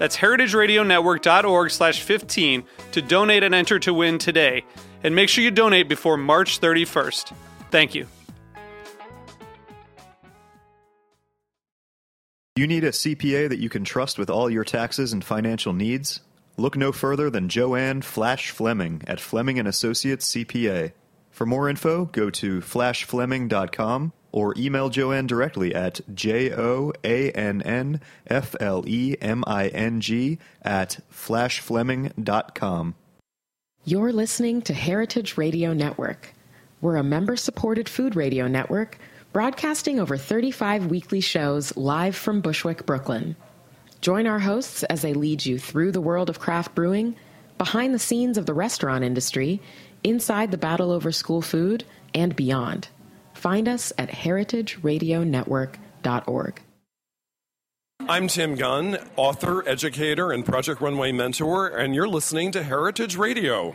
That's heritageradionetwork.org slash 15 to donate and enter to win today. And make sure you donate before March 31st. Thank you. You need a CPA that you can trust with all your taxes and financial needs? Look no further than Joanne Flash Fleming at Fleming and Associates CPA. For more info, go to flashfleming.com or email Joanne directly at J O A N N F L E M I N G at flashfleming.com. You're listening to Heritage Radio Network. We're a member supported food radio network broadcasting over 35 weekly shows live from Bushwick, Brooklyn. Join our hosts as they lead you through the world of craft brewing, behind the scenes of the restaurant industry, inside the battle over school food, and beyond. Find us at heritageradionetwork.org. I'm Tim Gunn, author, educator, and Project Runway mentor, and you're listening to Heritage Radio.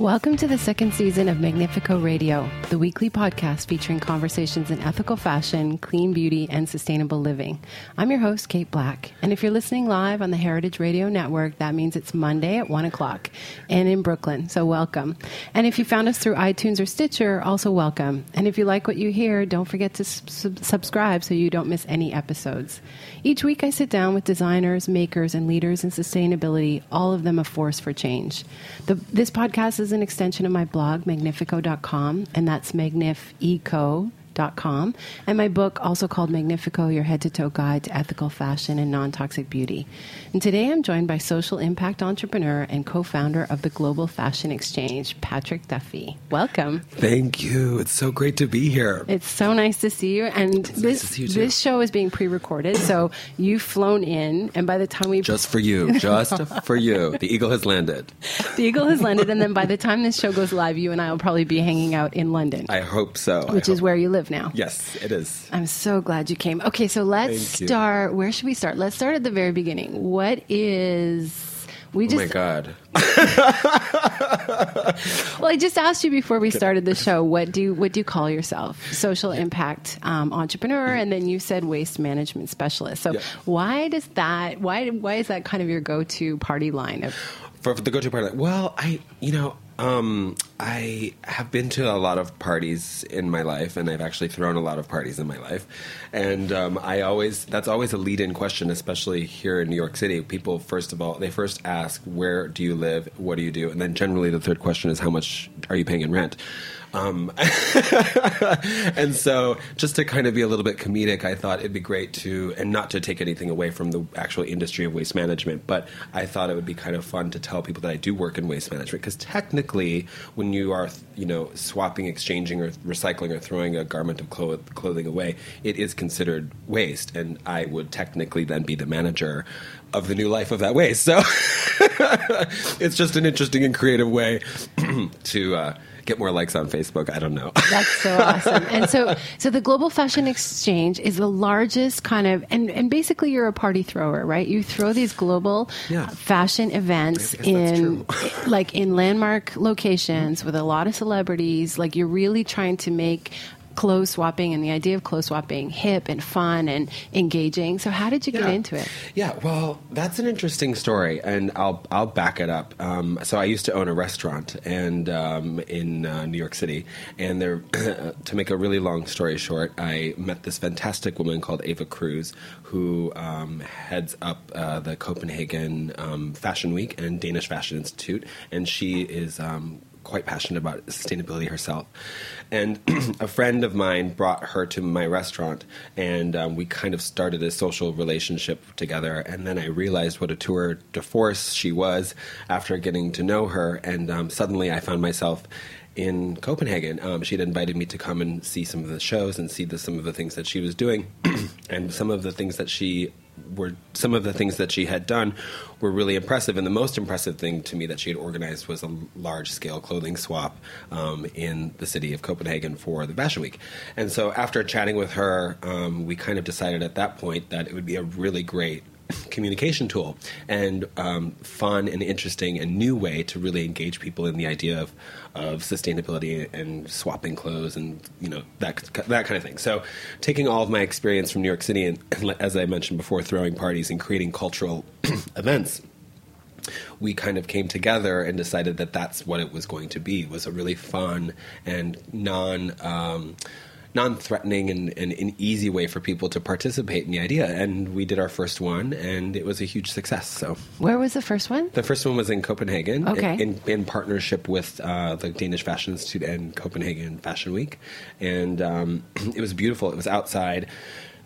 Welcome to the second season of Magnifeco Radio, the weekly podcast featuring conversations in ethical fashion, clean beauty, and sustainable living. I'm your host, Kate Black. And if you're listening live on the Heritage Radio Network, that means it's Monday at 1 o'clock and in Brooklyn. So welcome. And if you found us through iTunes or Stitcher, also welcome. And if you like what you hear, don't forget to sub- subscribe so you don't miss any episodes. Each week, I sit down with designers, makers, and leaders in sustainability, all of them a force for change. The, this podcast is an extension of my blog, magnifeco.com, and that's magnifeco com, and my book, also called Magnifeco Your Head to Toe Guide to Ethical Fashion and Non Toxic Beauty. And today I'm joined by social impact entrepreneur and co founder of the Global Fashion Exchange, Patrick Duffy. Welcome. Thank you. It's so great to be here. It's so nice to see you. And It's this, nice you this show is being pre recorded, so you've flown in, and by the time we. Just for you. Just for you. The eagle has landed. the Eagle has landed, and then by the time this show goes live, you and I will probably be hanging out in London, I hope so. I which is hope- where you live now. Yes, it is. I'm so glad you came. Okay, so let's start. Where should we start? Let's start at the very beginning. What is we just? Oh my? God. well, I just asked you before we started the show. What do you, what do you call yourself? Social impact um, entrepreneur, and then you said waste management specialist. So Yeah. why does that? Why why is that kind of your go to party line of? For, for the go-to party, line? well, I, you know, um, I have been to a lot of parties in my life, and I've actually thrown a lot of parties in my life, and um, I always that's always a lead-in question, especially here in New York City. People first of all, they first ask, "Where do you live? What do you do?" And then generally the third question is, "How much are you paying in rent?" Um, and so, just to kind of be a little bit comedic, I thought it'd be great to, and not to take anything away from the actual industry of waste management, but I thought it would be kind of fun to tell people that I do work in waste management because technically, when you are, you know, swapping, exchanging, or recycling, or throwing a garment of clo- clothing away, it is considered waste, and I would technically then be the manager of the new life of that waste. So, it's just an interesting and creative way to. Uh, Get more likes on Facebook. I don't know. That's so awesome. And so, so the Global Fashion Exchange is the largest kind of, and, and basically you're a party thrower, right? You throw these global uh, Yeah. fashion events I guess that's in, like in landmark locations with a lot of celebrities. Like you're really trying to make clothes swapping and the idea of clothes swapping hip and fun and engaging. So how did you get into it? Yeah, well, that's an interesting story, and I'll I'll back it up. Um, so I used to own a restaurant and um, in uh, New York City, and there, to make a really long story short, I met this fantastic woman called Eva Kruse, who um, heads up uh, the Copenhagen um, Fashion Week and Danish Fashion Institute, and she is. Quite passionate about sustainability herself. And a friend of mine brought her to my restaurant, and um, we kind of started a social relationship together. And then I realized what a tour de force she was after getting to know her. And um, suddenly I found myself in Copenhagen. Um, she had invited me to come and see some of the shows and see the, some of the things that she was doing, and some of the things that she were some of the things that she had done were really impressive. And the most impressive thing to me that she had organized was a large scale clothing swap um, in the city of Copenhagen for the Fashion Week. And so after chatting with her, um, we kind of decided at that point that it would be a really great communication tool and um, fun and interesting and new way to really engage people in the idea of, of sustainability and swapping clothes and you know that that kind of thing. So taking all of my experience from New York City and, as I mentioned before, throwing parties and creating cultural events we kind of came together and decided that that's what it was going to be was a really fun and non um, non-threatening and, and an easy way for people to participate in the idea. And we did our first one and it was a huge success so. Where was the first one? the first one was in Copenhagen Okay. in, in partnership with uh, the Danish Fashion Institute and Copenhagen Fashion Week. And um, it was beautiful. It was outside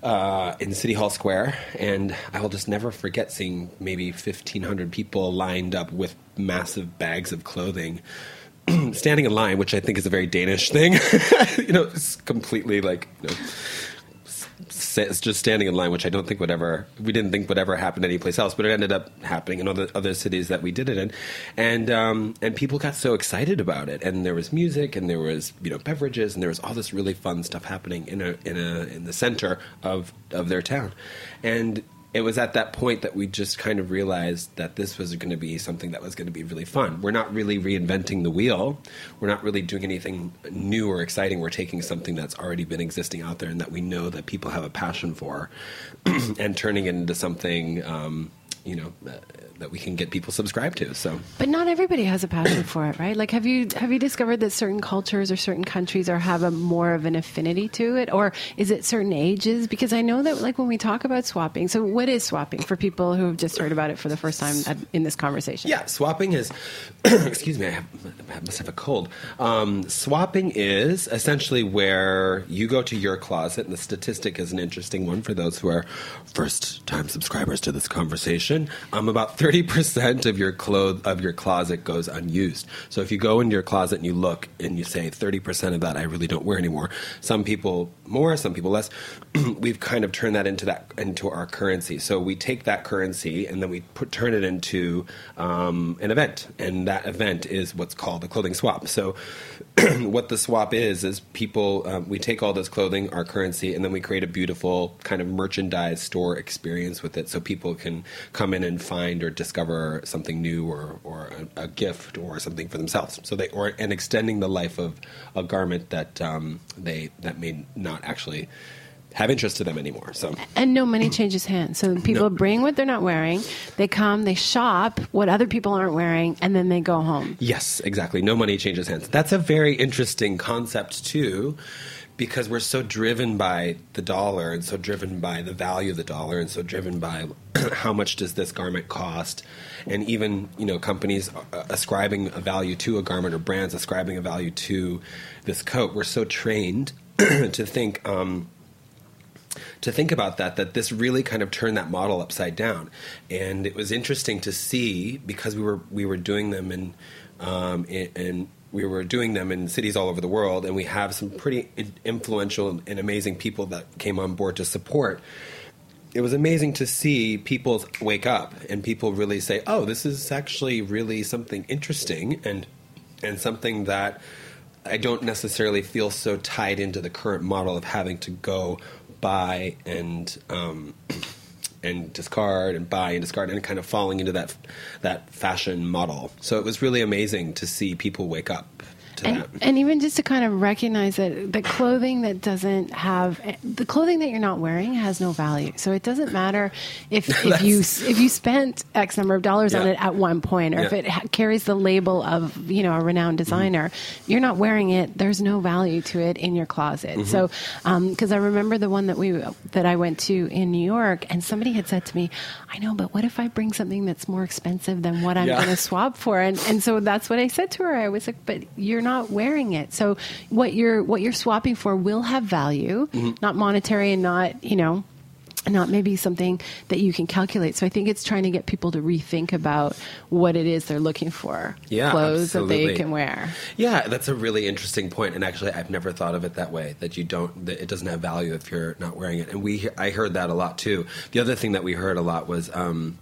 uh, in City Hall Square, and I will just never forget seeing maybe 1,500 people lined up with massive bags of clothing, standing in line, which I think is a very Danish thing. you know, it's completely like. You know, just standing in line, which I don't think would ever, we didn't think would ever happen anyplace else, but it ended up happening in other other cities that we did it in, and um, and people got so excited about it, and there was music, and there was you know beverages, and there was all this really fun stuff happening in a in a in the center of of their town, and it was at that point that we just kind of realized that this was going to be something that was going to be really fun. We're not really reinventing the wheel. We're not really doing anything new or exciting. We're taking something that's already been existing out there and that we know that people have a passion for, and turning it into something, um, you know, uh, that we can get people subscribed to. So But not everybody has a passion for it, right? Like, have you have you discovered that certain cultures or certain countries are have a more of an affinity to it, or is it certain ages? Because I know that, like, when we talk about swapping, so what is swapping for people who have just heard about it for the first time at, in this conversation? Yeah, swapping is. excuse me, I, have, I must have a cold. Um, swapping is essentially where you go to your closet, and the statistic is an interesting one for those who are first-time subscribers to this conversation. Um, about thirty percent of your clothes of your closet goes unused. So if you go into your closet and you look and you say thirty percent of that I really don't wear anymore. Some people more, some people less. We've kind of turned that into that into our currency. So we take that currency and then we put turn it into um, an event, and that event is what's called a clothing swap. So what the swap is is people um, we take all this clothing, our currency, and then we create a beautiful kind of merchandise store experience with it, so people can come in and find or discover something new or or a, a gift or something for themselves. So they or and extending the life of a garment that um, they that may not actually have interest to them anymore. So And no money changes hands. So people bring what they're not wearing, they come, they shop what other people aren't wearing, and then they go home. Yes, exactly. No money changes hands. That's a very interesting concept too, because we're so driven by the dollar and so driven by the value of the dollar and so driven by how much does this garment cost, and even you know companies ascribing a value to a garment or brands ascribing a value to this coat. We're so trained to think. Um, to think about that that this really kind of turned that model upside down and it was interesting to see because we were we were doing them in um, in, in we were doing them in cities all over the world and we have some pretty influential and amazing people that came on board to support. It was amazing to see people wake up and people really say oh this is actually really something interesting and and something that I don't necessarily feel so tied into the current model of having to go buy and um, and discard and buy and discard and kind of falling into that that fashion model. So it was really amazing to see people wake up. And, and even just to kind of recognize that the clothing that doesn't have the clothing that you're not wearing has no value. So it doesn't matter if, if you if you spent X number of dollars on it at one point, or if it ha- carries the label of you know a renowned designer, you're not wearing it. There's no value to it in your closet. So um, because I remember the one that we that I went to in New York, and somebody had said to me, "I know, but what if I bring something that's more expensive than what I'm Yeah. going to swap for?" And and so that's what I said to her. I was like, "But you're not wearing it. So what you're what you're swapping for will have value, Mm-hmm. not monetary and not you know." Not maybe something that you can calculate. So I think it's trying to get people to rethink about what it is they're looking for. Yeah, clothes that they can wear. Yeah, that's a really interesting point, and actually, I've never thought of it that way. That you don't, that it doesn't have value if you're not wearing it. And we, I heard that a lot too. The other thing that we heard a lot was. Um,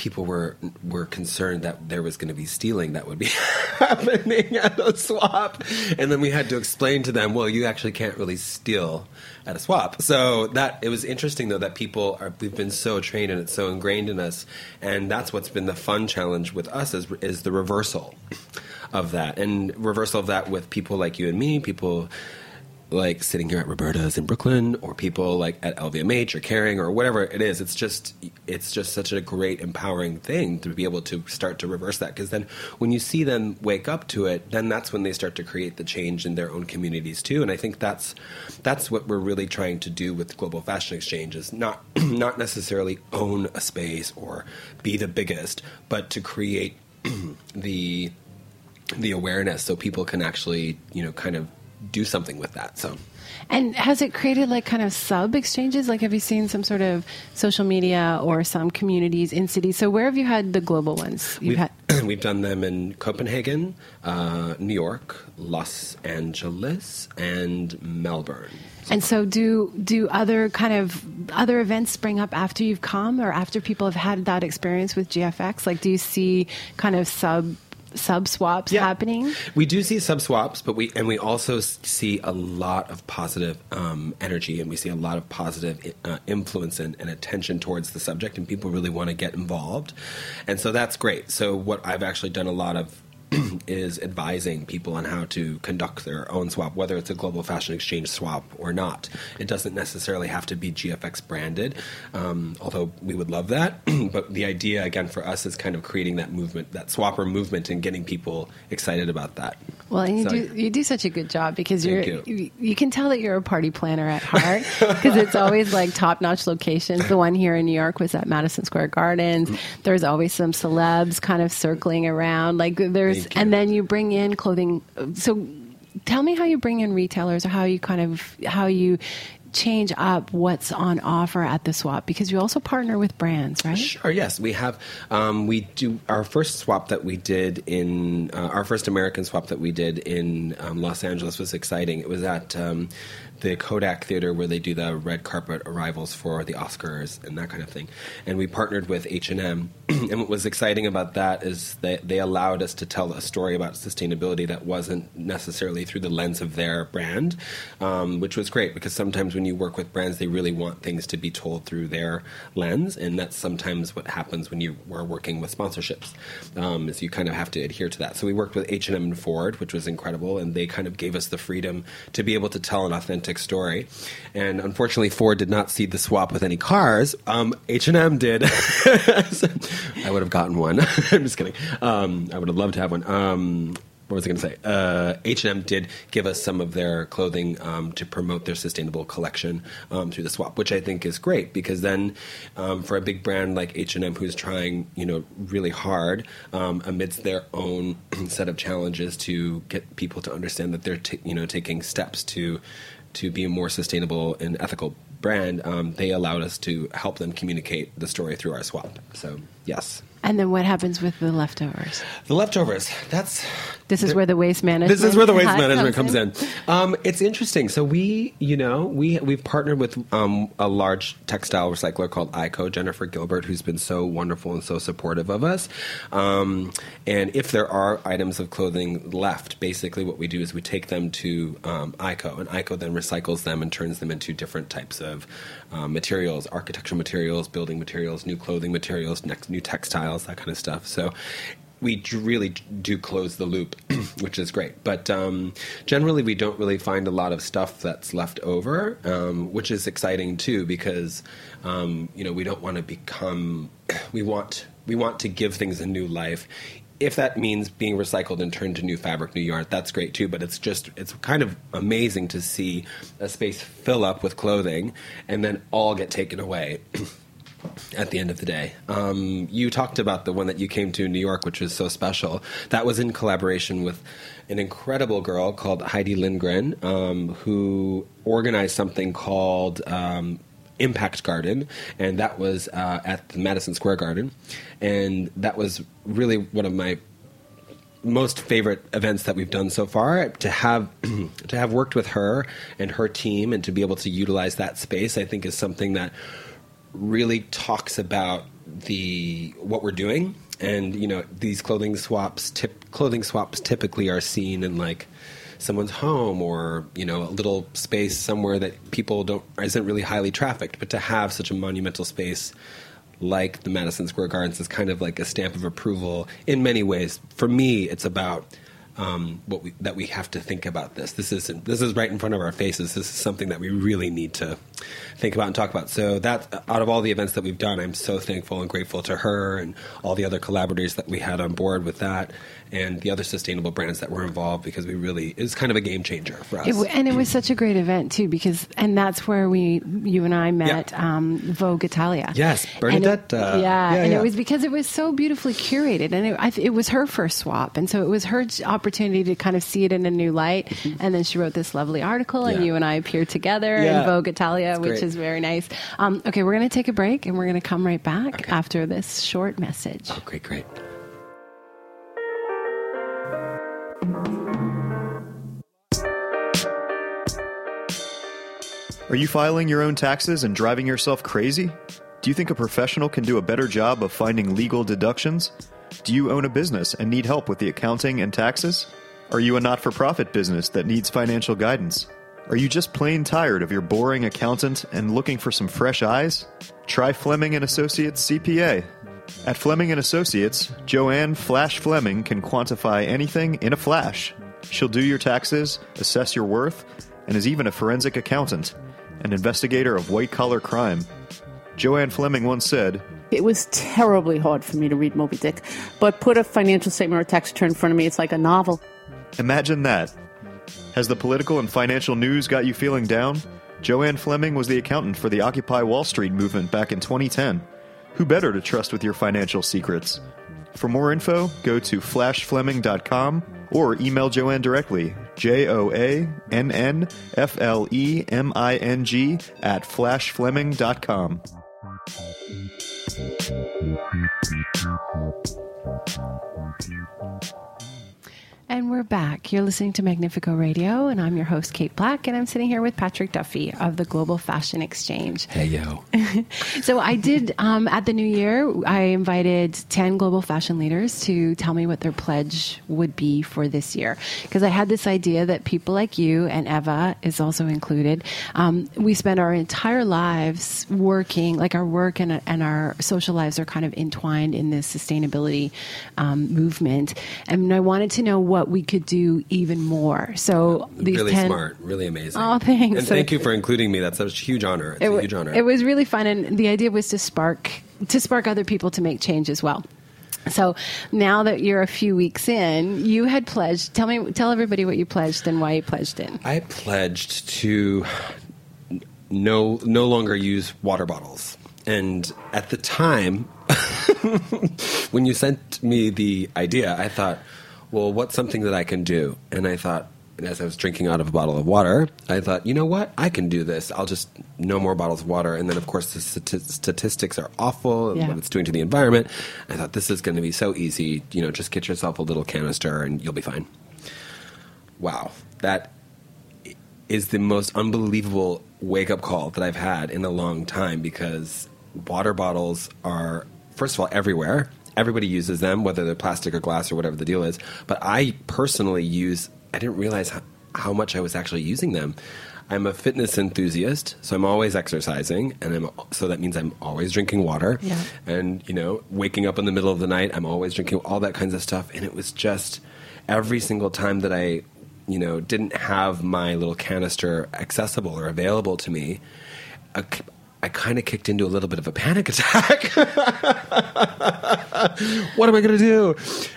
People were were concerned that there was going to be stealing that would be happening at a swap, and then we had to explain to them, well, you actually can't really steal at a swap. So that it was interesting though that people are we've been so trained and it's so ingrained in us, and that's what's been the fun challenge with us is is the reversal of that and reversal of that with people like you and me, people like sitting here at Roberta's in Brooklyn, or people like at LVMH or Kering or whatever it is. It's just it's just such a great empowering thing to be able to start to reverse that. Because then when you see them wake up to it, then that's when they start to create the change in their own communities too. And I think that's that's what we're really trying to do with Global Fashion Exchange is not not necessarily own a space or be the biggest, but to create the the awareness so people can actually you know kind of do something with that so And has it created like kind of sub exchanges? Like, have you seen some sort of social media or some communities in cities? So, where have you had the global ones? We've, had. we've done them in copenhagen uh, new york los angeles and melbourne And so, do do other kind of other events spring up after you've come, or after people have had that experience with GFX? Like, do you see kind of sub sub swaps Yeah. happening? We do see sub swaps, but we and we also see a lot of positive um, energy, and we see a lot of positive uh, influence and, and attention towards the subject, and people really want to get involved, and so that's great. So what I've actually done a lot of. is advising people on how to conduct their own swap, whether it's a global fashion exchange swap or not. It doesn't necessarily have to be GFX branded, um, although we would love that. but the idea, again, for us is kind of creating that movement, that swapper movement, and getting people excited about that. Well, and you So- do you do such a good job because you're you. you. you can tell that you're a party planner at heart because it's always like top notch locations. The one here in New York was at Madison Square Gardens. Mm-hmm. There's always some celebs kind of circling around. Like there's and then you bring in clothing. So tell me how you bring in retailers or how you kind of how you change up what's on offer at the swap because you also partner with brands, right? Sure. Yes, we have. Um, we do our first swap that we did in uh, our first American swap that we did in um, Los Angeles was exciting. It was at um, the Kodak Theater where they do the red carpet arrivals for the Oscars and that kind of thing. And we partnered with H and M. And what was exciting about that is that they allowed us to tell a story about sustainability that wasn't necessarily through the lens of their brand, um, which was great because sometimes when you work with brands, they really want things to be told through their lens, and that's sometimes what happens when you are working with sponsorships. Um, is you kind of have to adhere to that. So we worked with H and M and Ford, which was incredible, and they kind of gave us the freedom to be able to tell an authentic story. And unfortunately, Ford did not see the swap with any cars. Um, H and M did. So I would have gotten one. I'm just kidding. Um, I would have loved to have one. Um, what was I going to say? Uh, H&M did give us some of their clothing um, to promote their sustainable collection um, through the swap, which I think is great because then um, for a big brand like H&M who's trying, you know, really hard um, amidst their own set of challenges to get people to understand that they're, t- you know, taking steps to to be a more sustainable and ethical brand, um, they allowed us to help them communicate the story through our swap. So yes. And then what happens with the leftovers? The leftovers. That's This is where the waste management. this is where the waste management comes in. Um, it's interesting. So we, you know, we we've partnered with um, a large textile recycler called ICO, Jennifer Gilbert, who's been so wonderful and so supportive of us. Um, and if there are items of clothing left, basically what we do is we take them to um, ICO, and ICO then recycles them and turns them into different types of um, materials, architectural materials, building materials, new clothing materials, next new textiles, that kind of stuff. So we really do close the loop, which is great. But um, generally, we don't really find a lot of stuff that's left over, um, which is exciting too, because um, you know we don't want to become. We want we want to give things a new life. If that means being recycled and turned to new fabric, new yarn, that's great too. But it's just it's kind of amazing to see a space fill up with clothing and then all get taken away. at the end of the day. Um, you talked about the one that you came to in New York, which was so special. That was in collaboration with an incredible girl called Heidi Lindgren, um, who organized something called. Um, Impact Garden, and that was uh, at the Madison Square Garden, and that was really one of my most favorite events that we've done so far. To have to have worked with her and her team and to be able to utilize that space I think is something that really talks about the what we're doing. And you know these clothing swaps tip clothing swaps typically are seen in like someone's home or you know a little space somewhere that people don't isn't really highly trafficked but to have such a monumental space like the Madison Square Gardens is kind of like a stamp of approval in many ways for me it's about um, what we, that we have to think about this. This is this is right in front of our faces. This is something that we really need to think about and talk about. So that out of all the events that we've done, I'm so thankful and grateful to her and all the other collaborators that we had on board with that, and the other sustainable brands that were involved because we really it was kind of a game changer for us. It, and it was such a great event too because and that's where we you and I met Yeah. um, Vogue Italia. Yes, And it- Bernadette, uh, yeah, yeah, and yeah. it was because it was so beautifully curated, and it, I, it was her first swap, and so it was her opportunity to kind of see it in a new light. And then she wrote this lovely article, and Mm-hmm. You and I appeared together in Vogue Italia, It's which great. is very nice. Um, okay, we're going to take a break, and we're going to come right back after this short message. Oh, great, great. Are you filing your own taxes and driving yourself crazy? Do you think a professional can do a better job of finding legal deductions? Do you own a business and need help with the accounting and taxes? Are you a not for profit business that needs financial guidance? Are you just plain tired of your boring accountant and looking for some fresh eyes? Try Fleming and Associates CPA. At Fleming and Associates, Joanne Flash Fleming can quantify anything in a flash. She'll do your taxes, assess your worth, and is even a forensic accountant, an investigator of white collar crime. Joanne Fleming once said, It was terribly hard for me to read Moby Dick, but put a financial statement or a tax return in front of me, it's like a novel. Imagine that. Has the political and financial news got you feeling down? Joanne Fleming was the accountant for the Occupy Wall Street movement back in 2010. Who better to trust with your financial secrets? For more info, go to flashfleming.com or email Joanne directly, J O A N N F L E M I N G, at flashfleming.com. And we're back. You're listening to Magnifeco Radio, and I'm your host, Kate Black, and I'm sitting here with Patrick Duffy of the Global Fashion Exchange. Hey yo. So I did um, at the new year. I invited ten global fashion leaders to tell me what their pledge would be for this year, because I had this idea that people like you and Eva is also included. Um, we spend our entire lives working, like our work and, and our social lives are kind of entwined in this sustainability um, movement, and I wanted to know what we could do even more. So these really 10 smart, really amazing. Oh, thanks. And thank you for including me. That's a huge honor. It's it, a huge honor. it was really fun, and the idea was to spark to spark other people to make change as well. So now that you're a few weeks in, you had pledged. Tell me, tell everybody what you pledged and why you pledged it. I pledged to no no longer use water bottles. And at the time, when you sent me the idea, I thought, well, what's something that I can do? And I thought, and as I was drinking out of a bottle of water, I thought, you know what? I can do this. I'll just no more bottles of water. And then, of course, the stati- statistics are awful and Yeah. what it's doing to the environment. I thought this is going to be so easy. You know, just get yourself a little canister and you'll be fine. Wow, that is the most unbelievable wake up call that I've had in a long time because water bottles are, first of all, everywhere. Everybody uses them, whether they're plastic or glass or whatever the deal is. But I personally use, I didn't realize how, how much I was actually using them. I'm a fitness enthusiast, so I'm always exercising, and I'm so that means I'm always drinking water. Yeah. And you know, waking up in the middle of the night, I'm always drinking all that kinds of stuff. And it was just every single time that I, you know, didn't have my little canister accessible or available to me, I, I kind of kicked into a little bit of a panic attack. what am I going to do?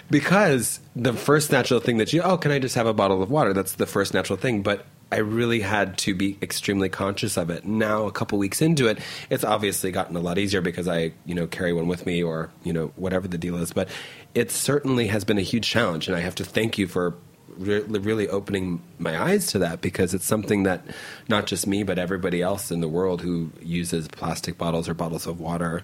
Because the first natural thing that you, oh, can I just have a bottle of water? That's the first natural thing. But I really had to be extremely conscious of it. Now, a couple weeks into it, it's obviously gotten a lot easier because I, you know, carry one with me or, you know, whatever the deal is. But it certainly has been a huge challenge. And I have to thank you for re- really opening my eyes to that because it's something that not just me, but everybody else in the world who uses plastic bottles or bottles of water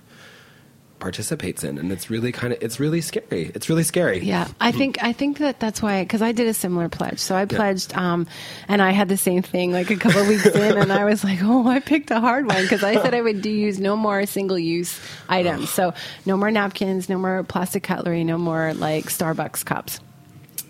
participates in and it's really kind of it's really scary it's really scary Yeah, I think I think that that's why because I did a similar pledge. So I pledged, um, and I had the same thing like a couple of weeks in, and I was like, oh, I picked a hard one because I said I would do use no more single use items. So no more napkins, no more plastic cutlery, no more like Starbucks cups.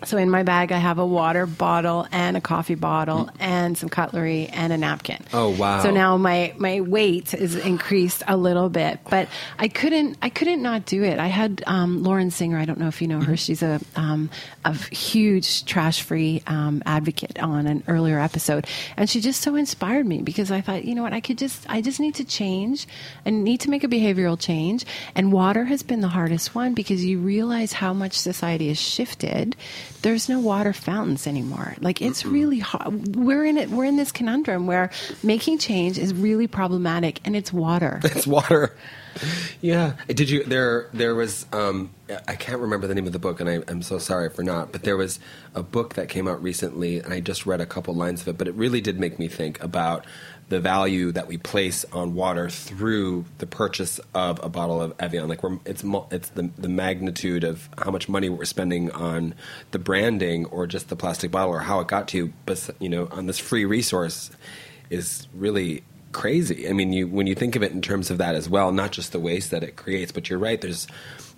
So in my bag, I have a water bottle and a coffee bottle and some cutlery and a napkin. Oh, wow. So now my my weight is increased a little bit, but I couldn't I couldn't not do it. I had um, Lauren Singer. I don't know if you know her. She's a um, a huge trash free um, advocate on an earlier episode, and she just so inspired me because I thought, you know what, I could just I just need to change and need to make a behavioral change. And water has been the hardest one because you realize how much society has shifted. There's no water fountains anymore. Like it's really hard. We're in it. We're in this conundrum where making change is really problematic, and it's water. it's water yeah did you there there was um i can't remember the name of the book and I, i'm so sorry for not but there was a book that came out recently and i just read a couple lines of it but it really did make me think about the value that we place on water through the purchase of a bottle of Evian. Like we're, it's it's the the magnitude of how much money we're spending on the branding or just the plastic bottle or how it got to you, but you know, on this free resource is really crazy. I mean, you when you think of it in terms of that as well, not just the waste that it creates, but you're right. There's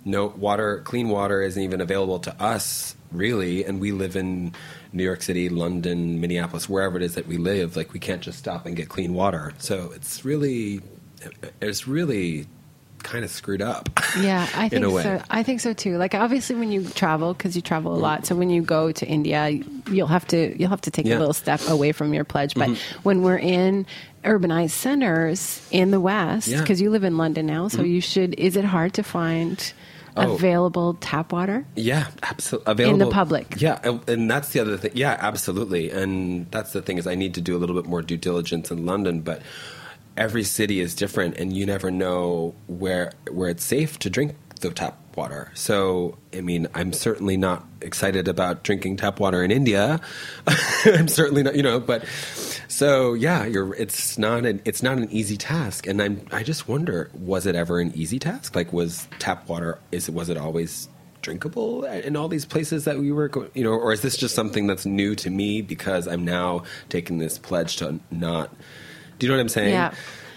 no water, clean water isn't even available to us really, and we live in New York City, London, Minneapolis, wherever it is that we live. Like we can't just stop and get clean water. So it's really, it's really kind of screwed up. Yeah, I in think so. I think so too. Like obviously, when you travel, because you travel a lot, so when you go to India, you'll have to you'll have to take Yeah. Mm-hmm. a little step away from your pledge. But when we're in urbanized centers in the West, Yeah. Mm-hmm. because you live in London now, so you should. Is it hard to find Oh. available tap water? Yeah, absolutely. Available in the public. Yeah, and, and that's the other thing. Yeah, absolutely. And that's the thing is, I need to do a little bit more due diligence in London, but every city is different, and you never know where where it's safe to drink the tap water. So, I mean, I'm certainly not excited about drinking tap water in India. I'm certainly not, you know, but so yeah, you're. It's not an it's not an easy task, and I'm. I just wonder, was it ever an easy task? Like, was tap water? Is was it always drinkable in all these places that we were, go- you know, or is this just something that's new to me because I'm now taking this pledge to not? Do you know what I'm saying? Yeah.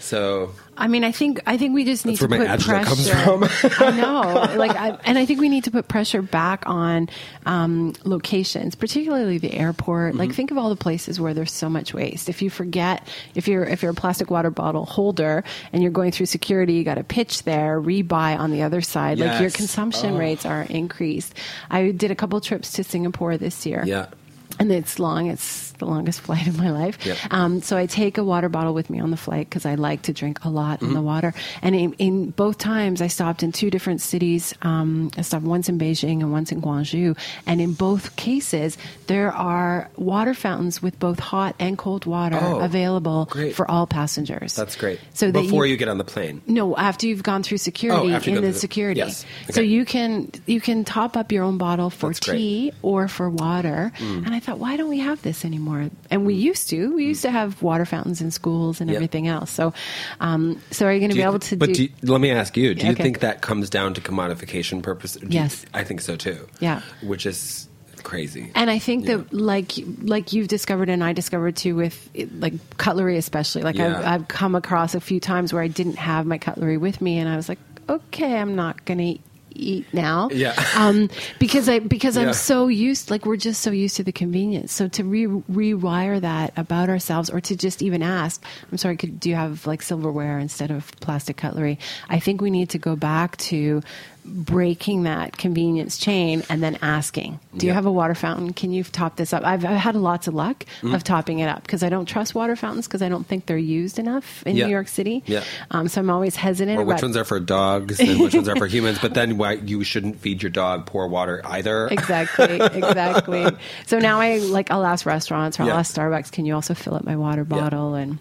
So I mean, I think I think we just need That's to put pressure. comes I know, like, I, and I think we need to put pressure back on um, locations, particularly the airport. Like, Mm-hmm. think of all the places where there's so much waste. If you forget, if you're if you're a plastic water bottle holder and you're going through security, you got to pitch there, rebuy on the other side. Like, your consumption Oh. rates are increased. I did a couple trips to Singapore this year yeah, and it's long. It's the longest flight of my life. Yep. Um, so I take a water bottle with me on the flight because I like to drink a lot in the Mm-hmm. water. And in, in both times, I stopped in two different cities. Um, I stopped once in Beijing and once in Guangzhou. And in both cases, there are water fountains with both hot and cold water Oh, available great. for all passengers. that's great. So that before you, you, get on the plane. no, after you've gone through security Oh, in the the- security. yes. So you can you can top up your own bottle for That's great. Mm. tea or for water. And I thought, why don't we have this anymore? And we used to. We used to have water fountains in schools and Yep. everything else. So, um, so are you going to be able to but do? do you- let me ask you: Do you Okay. think that comes down to commodification purpose? Do you- Yes. I think so too. Yeah. which is crazy. and I think Yeah. that, like, like you've discovered, and I discovered too, with like cutlery, especially. Like, Yeah. I've, I've come across a few times where I didn't have my cutlery with me, and I was like, okay, I'm not going to eat now. Yeah. Um, because I because Yeah. I'm so used like we're just so used to the convenience. So to re- rewire that about ourselves, or to just even ask, I'm sorry, could do you have like silverware instead of plastic cutlery? I think we need to go back to breaking that convenience chain and then asking, do you have a water fountain? Can you top this up? I've, I've had lots of luck Mm-hmm. of topping it up because I don't trust water fountains because I don't think they're used enough in Yeah. New York City. Yeah. Um, so I'm always hesitant or which ones are for dogs and which ones are for humans. But then why you shouldn't feed your dog poor water either. exactly exactly so now i like i'll ask restaurants or i'll Yeah. ask starbucks can you also fill up my water bottle and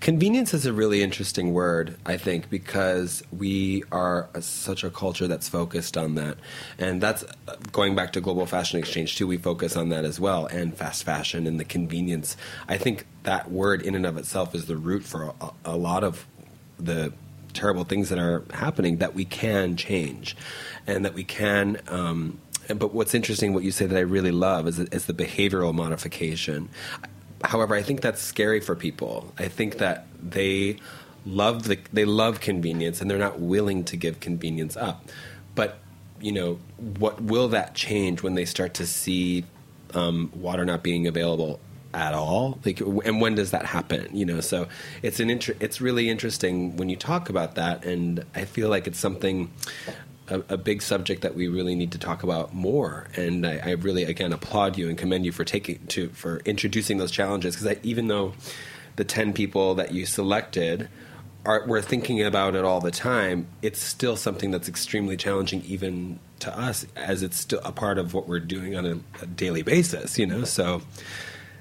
Convenience is a really interesting word, I think, because we are a, such a culture that's focused on that. And that's going back to Global Fashion Exchange, too. We focus on that as well, and fast fashion and the convenience. I think that word, in and of itself, is the root for a, a lot of the terrible things that are happening that we can change and that we can. Um, but what's interesting, what you say that I really love, is, is the behavioral modification. However, I think that's scary for people. I think that they love the they love convenience and they're not willing to give convenience up. You know, what will that change when they start to see um, water not being available at all? Like, and when does that happen? You know, so it's an inter- it's really interesting when you talk about that, and I feel like it's something a, a big subject that we really need to talk about more. And I, I really, again, applaud you and commend you for taking to for introducing those challenges. Because even though the ten people that you selected are we're thinking about it all the time, it's still something that's extremely challenging, even to us, as it's still a part of what we're doing on a, a daily basis. You know, so.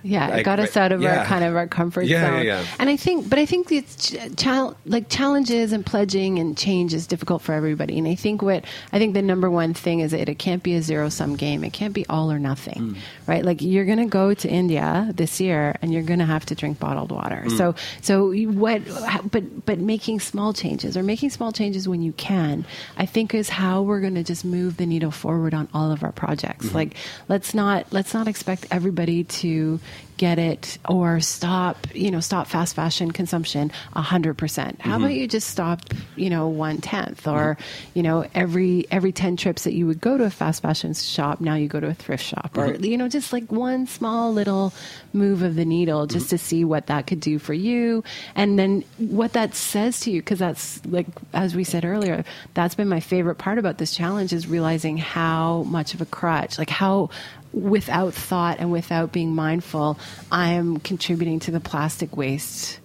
Yeah it got us out of yeah. our kind of our comfort Yeah, zone yeah, yeah. and i think but i think it's ch- chal- like challenges and pledging and change is difficult for everybody and i think what i think the number one thing is that it can't be a zero sum game it can't be all or nothing Mm. right like you're going to go to india this year and you're going to have to drink bottled water Mm. so so what but but making small changes or making small changes when you can i think is how we're going to just move the needle forward on all of our projects Mm-hmm. like let's not let's not expect everybody to get it or stop you know stop fast fashion consumption 100% Mm-hmm. how about you just stop you know one tenth or you know every every 10 trips that you would go to a fast fashion shop now you go to a thrift shop or Mm-hmm. you know just like one small little move of the needle just to see what that could do for you and then what that says to you because that's like as we said earlier that's been my favorite part about this challenge is realizing how much of a crutch like how without thought and without being mindful i am contributing to the plastic waste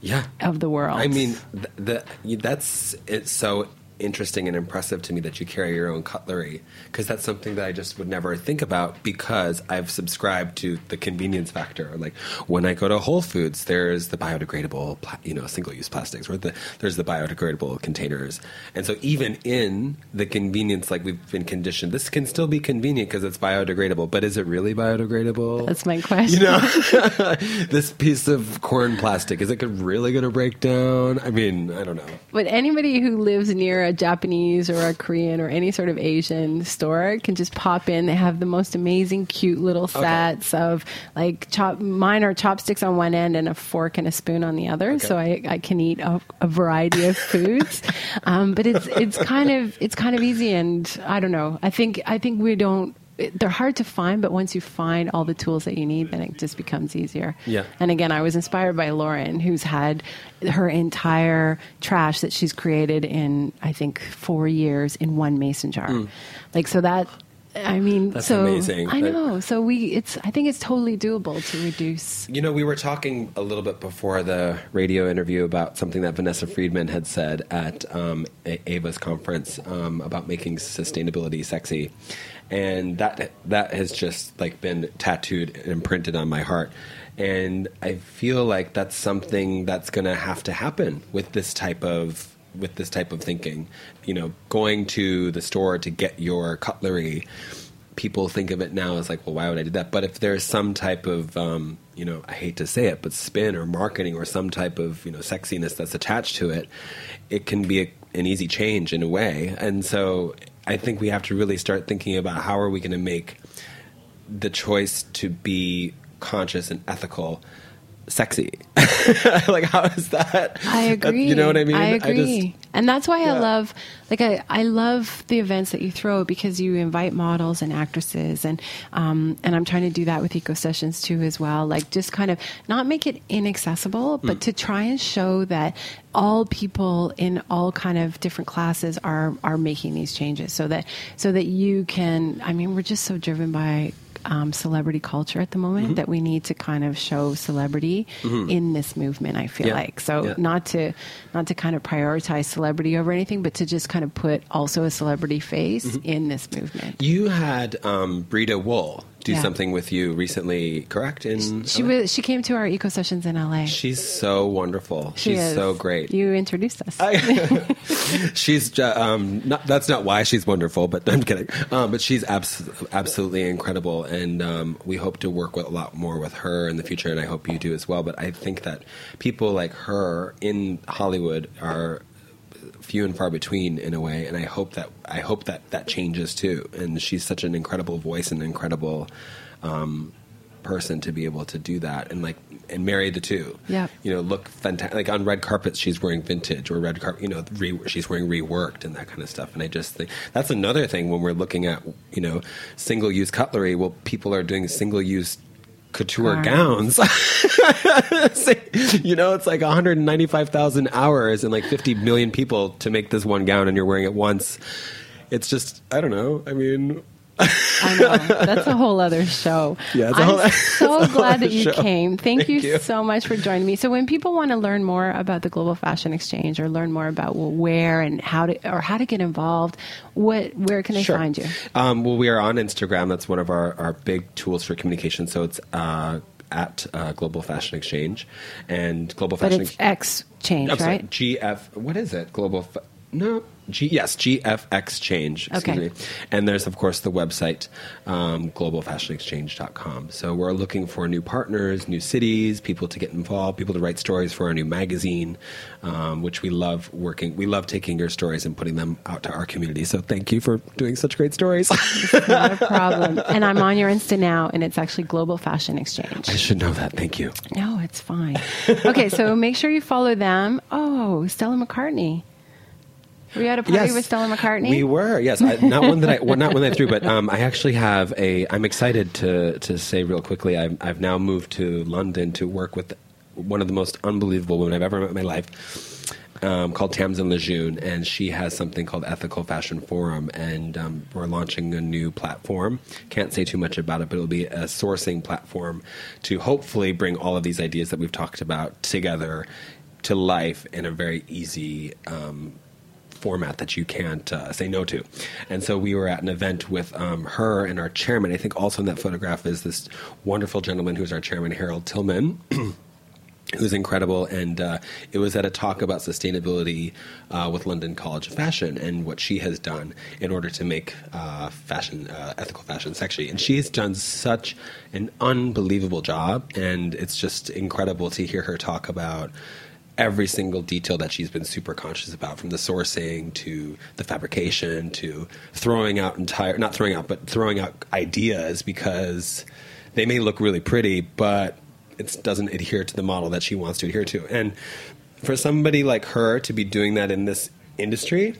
Yeah. of the world I mean, th- the, that's it's so interesting and impressive to me that you carry your own cutlery because that's something that I just would never think about because I've subscribed to the convenience factor. Like when I go to Whole Foods, there's the biodegradable, you know, single-use plastics, or the there's the biodegradable containers, and so even in the convenience, like we've been conditioned, this can still be convenient because it's biodegradable. But is it really biodegradable? that's my question You know, this piece of corn plastic is it really going to break down? I mean, I don't know. But anybody who lives near a Japanese or a Korean or any sort of Asian store can just pop in. They have the most amazing, cute little sets of like chop. Mine are chopsticks on one end and a fork and a spoon on the other, so I, I can eat a, a variety of foods. um, but it's it's kind of it's kind of easy, and I don't know. I think I think we don't. They're hard to find, but once you find all the tools that you need, then it just becomes easier. Yeah. And again, I was inspired by Lauren, who's had her entire trash that she's created in, I think, four years in one mason jar. Mm. Like, so that, I mean. That's so amazing. I That- know. So we, it's, I think it's totally doable to reduce. You know, we were talking a little bit before the radio interview about something that Vanessa Friedman had said at um, Eva's conference um, about making sustainability sexy, and that that has just like been tattooed and imprinted on my heart. And I feel like that's something that's going to have to happen with this type of with this type of thinking. You know, going to the store to get your cutlery people think of it now as like, well, why would I do that? But if there's some type of, um, you know, I hate to say it, but spin or marketing or some type of, you know, sexiness that's attached to it, it can be a, an easy change in a way. And so I think we have to really start thinking about how are we going to make the choice to be conscious and ethical sexy. like, how is that? I agree. You know what I mean? I agree. just- and that's why I love, like, I, I love the events that you throw because you invite models and actresses, and um, and I'm trying to do that with Eco Sessions too as well. Like, just kind of not make it inaccessible, but to try and show that all people in all kind of different classes are are making these changes, so that so that you can. I mean, we're just so driven by um, celebrity culture at the moment Mm-hmm. that we need to kind of show celebrity in this movement. I feel Yeah. like so Yeah. not to not to kind of prioritize celebrity over anything, but to just kind of put also a celebrity face Mm-hmm. in this movement. You had um, Brita Wool do Yeah. something with you recently, correct? In She LA? was she came to our eco sessions in LA. She's so wonderful. She She's is. so great. You introduced us. she's um, not, that's not why she's wonderful, but I'm kidding. Um, but she's abs- absolutely incredible, and um, we hope to work with a lot more with her in the future, and I hope you do as well. But I think that people like her in Hollywood are few and far between in a way, and I hope that I hope that that changes too. And she's such an incredible voice and incredible. Um, person to be able to do that and like and marry the two Yeah, you know look fantastic like on red carpets she's wearing vintage or red carpet you know re- she's wearing reworked and that kind of stuff and i just think that's another thing when we're looking at you know single use cutlery well people are doing single use couture gowns. You know it's like 195,000 hours and like 50 million people to make this one gown and you're wearing it once. It's just i don't know. I mean I know that's a whole other show. Yeah, it's a I'm whole- so a whole glad that you show. came. Thank, you, you. so much for joining me. So, when people want to learn more about the Global Fashion Exchange or learn more about well, where and how to or how to get involved, what where can they Sure. find you? Um, well, we are on Instagram. That's one of our, our big tools for communication. So it's uh, at uh, Global Fashion Exchange and Global Fashion. But it's X change, I'm sorry, right? GF. What is it? Global. Fa- no. G, yes, GFX Change. Excuse Okay. me. And there's, of course, the website, um, globalfashionexchange.com. So we're looking for new partners, new cities, people to get involved, people to write stories for our new magazine, um, which we love working. We love taking your stories and putting them out to our community. So thank you for doing such great stories. Not a problem. and I'm on your Insta now, and it's actually Global Fashion Exchange. I should know that. Thank you. No, it's fine. Okay, so make sure you follow them. Oh, Stella McCartney. Were you at a party with Stella McCartney? We were, yes. I, not one that I, well, not one that I threw, but um, I actually have a. I'm excited to to say real quickly. I've, I've now moved to London to work with one of the most unbelievable women I've ever met in my life. Um, called Tamsin Lejeune, and she has something called Ethical Fashion Forum, and um, we're launching a new platform. Can't say too much about it, but it'll be a sourcing platform to hopefully bring all of these ideas that we've talked about together to life in a very easy um, format that you can't uh, say no to. And so we were at an event with um, her and our chairman. I think also in that photograph is this wonderful gentleman who's our chairman, Harold Tillman. Who's incredible, and uh, it was at a talk about sustainability uh, with London College of Fashion and what she has done in order to make uh, fashion, uh, ethical fashion, sexy. And she has done such an unbelievable job, and it's just incredible to hear her talk about every single detail that she's been super conscious about from the sourcing to the fabrication to throwing out entire not throwing out but throwing out ideas because they may look really pretty but it doesn't adhere to the model that she wants to adhere to. And for somebody like her to be doing that in this industry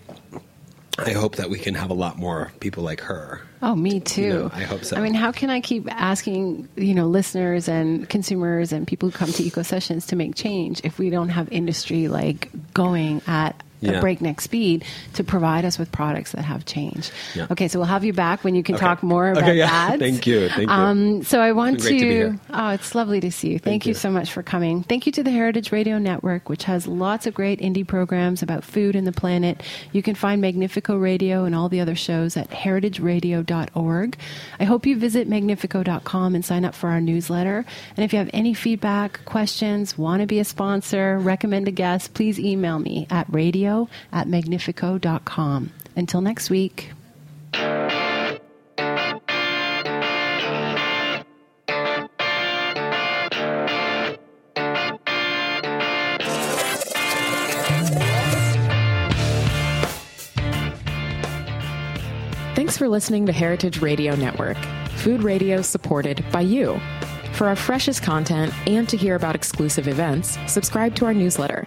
I hope that we can have a lot more people like her. Oh, me too. know, I hope so. I mean, how can I keep asking, you know, listeners and consumers and people who come to eco sessions to make change if we don't have industry like going at Yeah. a breakneck speed to provide us with products that have change? Yeah. Okay, so we'll have you back when you can Okay. talk more about Okay, yeah. that. Thank you, thank you. Um, so I want to here. Oh, it's lovely to see you. Thank, Thank you you. so much for coming. Thank you to the Heritage Radio Network, which has lots of great indie programs about food and the planet. You can find Magnifeco Radio and all the other shows at heritageradio.org. I hope you visit magnifeco.com and sign up for our newsletter. And if you have any feedback, questions, want to be a sponsor, recommend a guest, please email me at radio at magnifeco.com. Until next week. Thanks for listening to Heritage Radio Network, food radio supported by you. For For our freshest content and to hear about exclusive events, subscribe to our newsletter.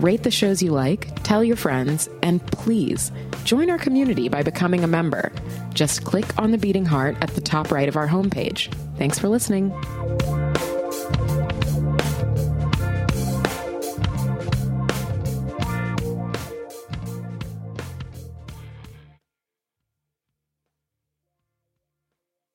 Rate the shows you like, tell your friends, and please join our community by becoming a member. Just click on the beating heart at the top right of our homepage. Thanks for listening.